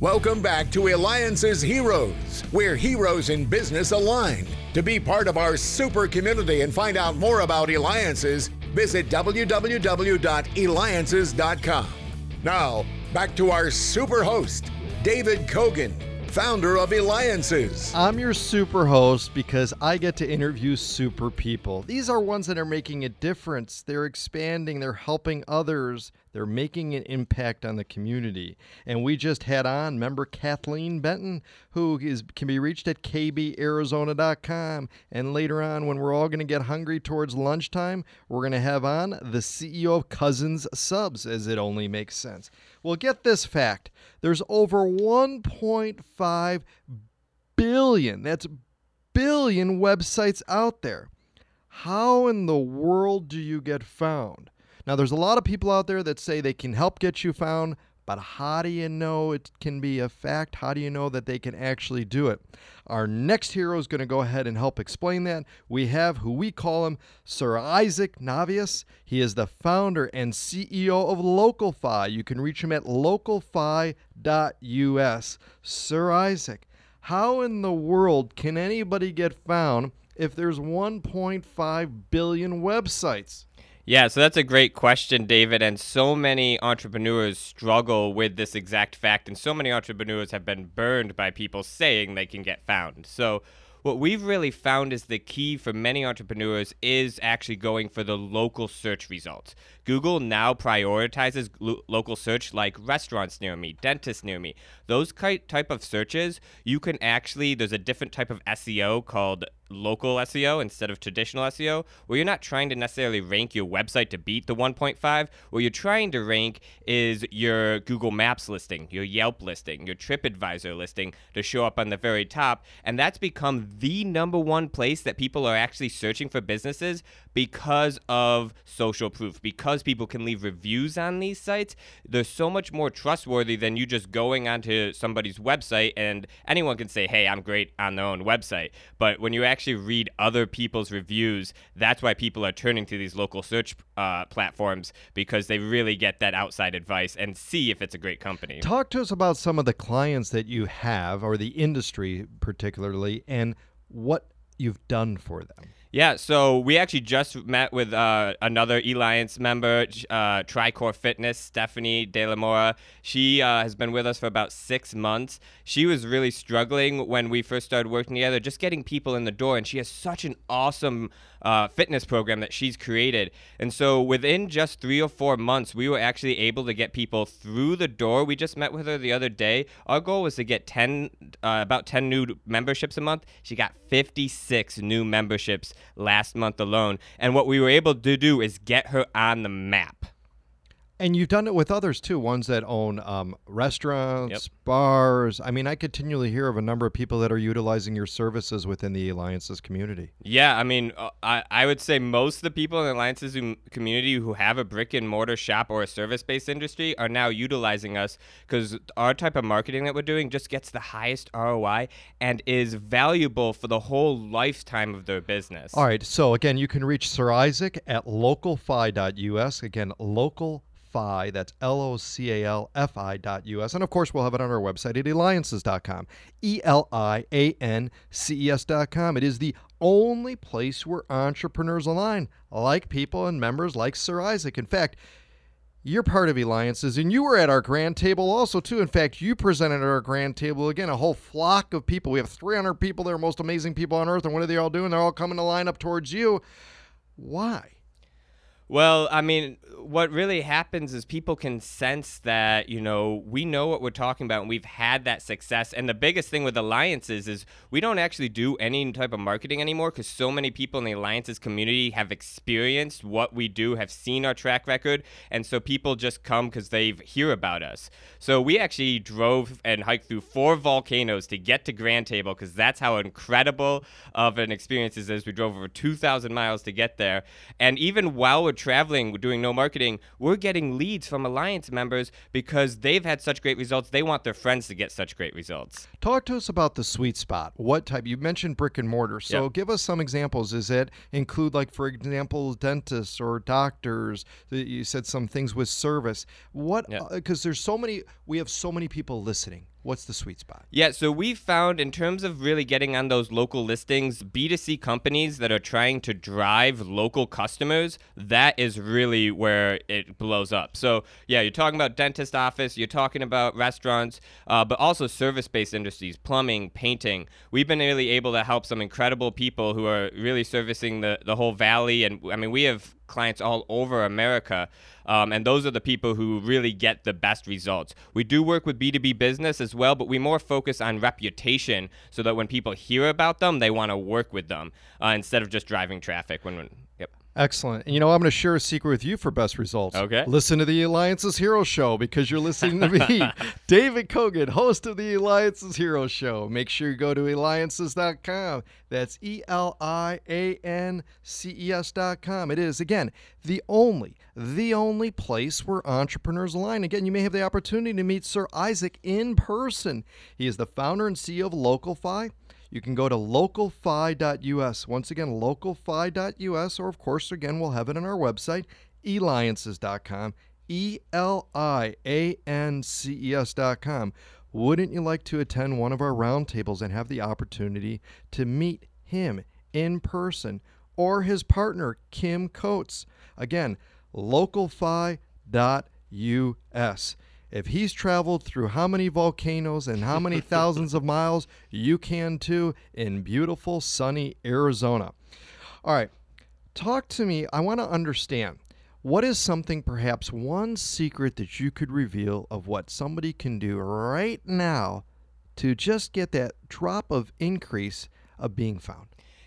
Welcome back to Alliance's Heroes, where heroes in business align. To be part of our super community and find out more about Eliances, visit www.eliances.com. Now, back to our super host, David Kogan, founder of Eliances. I'm your super host because I get to interview super people. These are ones that are making a difference. They're expanding, they're helping others, they're making an impact on the community. And we just had on member Kathleen Benton, who is can be reached at kbarizona.com. And later on, when we're all going to get hungry towards lunchtime, we're going to have on the CEO of Cousins Subs, as it only makes sense. Well, get this fact there's over 1.5 billion, that's billion websites out there. How in the world do you get found? Now, there's a lot of people out there that say they can help get you found, but how do you know it can be a fact? How do you know that they can actually do it? Our next hero is going to go ahead and help explain that. We have who we call him Sir Isaac Navius. He is the founder and CEO of LocalFi. You can reach him at localfi.us. Sir Isaac, how in the world can anybody get found if there's 1.5 billion websites? Yeah, so that's a great question, David. And so many entrepreneurs struggle with this exact fact, and so many entrepreneurs have been burned by people saying they can get found. So, what we've really found is the key for many entrepreneurs is actually going for the local search results. Google now prioritizes lo- local search like restaurants near me, dentists near me. Those type of searches, you can actually, there's a different type of SEO called local SEO instead of traditional SEO, where you're not trying to necessarily rank your website to beat the 1.5. What you're trying to rank is your Google Maps listing, your Yelp listing, your TripAdvisor listing to show up on the very top. And that's become the number one place that people are actually searching for businesses because of social proof, because people can leave reviews on these sites. They're so much more trustworthy than you just going onto somebody's website and anyone can say, hey, I'm great on their own website. But when you actually read other people's reviews, that's why people are turning to these local search uh, platforms because they really get that outside advice and see if it's a great company. Talk to us about some of the clients that you have or the industry particularly and what you've done for them. Yeah, so we actually just met with uh, another Alliance member, uh, Tricor Fitness, Stephanie De La Mora. She uh, has been with us for about six months. She was really struggling when we first started working together, just getting people in the door, and she has such an awesome uh, fitness program that she's created. And so within just three or four months, we were actually able to get people through the door. We just met with her the other day. Our goal was to get 10, uh, about 10 new memberships a month. She got 56 new memberships last month alone. And what we were able to do is get her on the map. And you've done it with others too, ones that own um, restaurants, yep. bars. I mean, I continually hear of a number of people that are utilizing your services within the Eliances community. Yeah, I mean, uh, I, I would say most of the people in the Eliances community who have a brick and mortar shop or a service based industry are now utilizing us because our type of marketing that we're doing just gets the highest ROI and is valuable for the whole lifetime of their business. All right. So, again, you can reach Sir Isaac at localfi.us. Again, local Fi. That's L O C A L F I dot US. And of course, we'll have it on our website at eliances.com. E L I A N C E S dot com. It is the only place where entrepreneurs align, like people and members like Sir Isaac. In fact, you're part of Eliances, and you were at our grand table also, too. In fact, you presented at our grand table again, a whole flock of people. We have 300 people there, most amazing people on earth. And what are they all doing? They're all coming to line up towards you. Why? Well, I mean, what really happens is people can sense that, you know, we know what we're talking about and we've had that success. And the biggest thing with eliances is we don't actually do any type of marketing anymore because so many people in the eliances community have experienced what we do, have seen our track record. And so people just come because they hear about us. So we actually drove and hiked through four volcanoes to get to Grand Table because that's how incredible of an experience is. We drove over 2,000 miles to get there. And even while we're traveling, we're doing no marketing, we're getting leads from Alliance members because they've had such great results. They want their friends to get such great results. Talk to us about the sweet spot. What type? You mentioned brick and mortar. So yep. give us some examples. Is it include, like, for example, dentists or doctors? You said some things with service. What? Because yep. uh, there's so many, we have so many people listening What's the sweet spot? Yeah, so we've found in terms of really getting on those local listings, B2C companies that are trying to drive local customers, that is really where it blows up. So, yeah, you're talking about dentist office, you're talking about restaurants, uh, but also service based industries, plumbing, painting. We've been really able to help some incredible people who are really servicing the, the whole valley. And I mean, we have clients all over America. Um, and those are the people who really get the best results. We do work with B2B business as well, but we more focus on reputation so that when people hear about them, they want to work with them uh, instead of just driving traffic. When, when. Excellent. And you know, I'm going to share a secret with you for best results. Okay. Listen to the Eliances Hero Show because you're listening to me, David Kogan, host of the Eliances Hero Show. Make sure you go to eliances.com. That's E L I A N C E S.com. It is, again, the only, the only place where entrepreneurs align. Again, you may have the opportunity to meet Sir Isaac in person. He is the founder and CEO of LocalFi you can go to localfi.us. Once again, localfi.us, or of course, again, we'll have it on our website, eliances.com, E L I A N C E S.com. Wouldn't you like to attend one of our roundtables and have the opportunity to meet him in person or his partner, Kim Coates? Again, localfi.us. If he's traveled through how many volcanoes and how many thousands of miles, you can too in beautiful, sunny Arizona. All right, talk to me. I want to understand what is something, perhaps one secret that you could reveal of what somebody can do right now to just get that drop of increase of being found?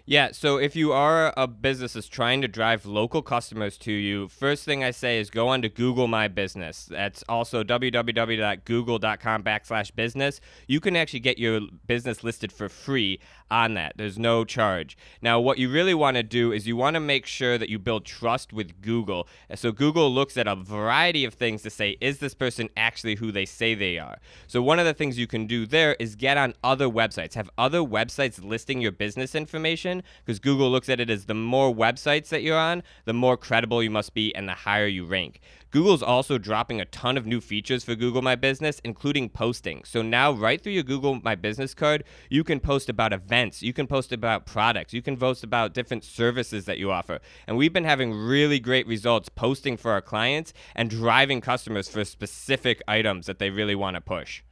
Yeah, so if you are a business that's trying to drive local customers to you, first thing I say is go on to Google My Business. That's also www.google.com backslash business. You can actually get your business listed for free on that. There's no charge. Now, what you really want to do is you want to make sure that you build trust with Google. So Google looks at a variety of things to say, is this person actually who they say they are? So one of the things you can do there is get on other websites, have other websites listing your business information because Google looks at it as the more websites that you're on, the more credible you must be and the higher you rank. Google's also dropping a ton of new features for Google My Business, including posting. So now, right through your Google My Business card, you can post about events, you can post about products, you can post about different services that you offer. And we've been having really great results posting for our clients and driving customers for specific items that they really want to push.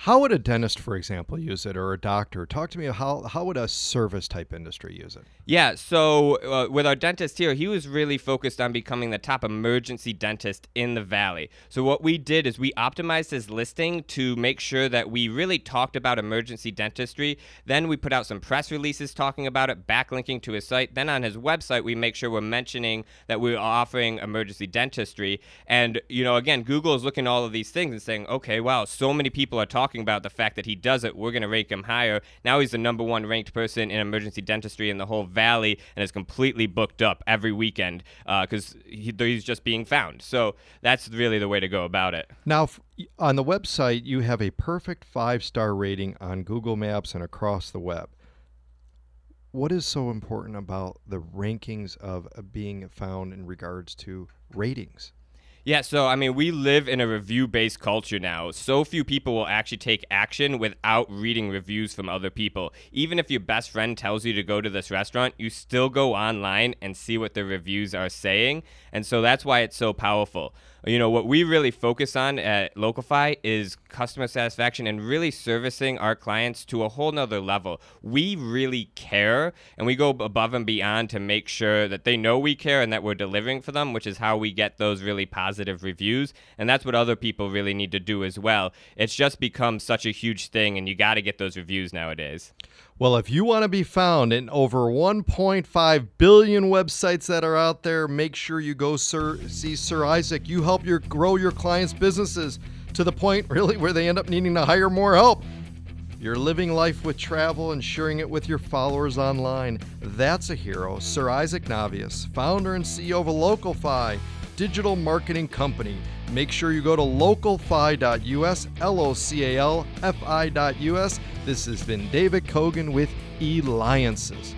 How would a dentist, for example, use it, or a doctor? Talk to me. How how would a service type industry use it? Yeah. So uh, with our dentist here, he was really focused on becoming the top emergency dentist in the valley. So what we did is we optimized his listing to make sure that we really talked about emergency dentistry. Then we put out some press releases talking about it, backlinking to his site. Then on his website, we make sure we're mentioning that we're offering emergency dentistry. And you know, again, Google is looking at all of these things and saying, okay, wow, so many people are talking talking about the fact that he does it, we're going to rank him higher. Now he's the number one ranked person in emergency dentistry in the whole valley and is completely booked up every weekend because uh, he, he's just being found. So that's really the way to go about it. Now, on the website, you have a perfect five star rating on Google Maps and across the web. What is so important about the rankings of being found in regards to ratings? Yeah, so I mean, we live in a review based culture now. So few people will actually take action without reading reviews from other people. Even if your best friend tells you to go to this restaurant, you still go online and see what the reviews are saying. And so that's why it's so powerful you know what we really focus on at localfi is customer satisfaction and really servicing our clients to a whole nother level. We really care and we go above and beyond to make sure that they know we care and that we're delivering for them which is how we get those really positive reviews and that's what other people really need to do as well. It's just become such a huge thing and you got to get those reviews nowadays well, if you want to be found in over 1.5 billion websites that are out there, make sure you go sir, see Sir Isaac. You help your grow your clients' businesses to the point really where they end up needing to hire more help. You're living life with travel and sharing it with your followers online. That's a hero. Sir Isaac Navius, founder and CEO of LocalFi digital marketing company. Make sure you go to localfi.us, L O C A L F I.us. This has been David Kogan with Eliances.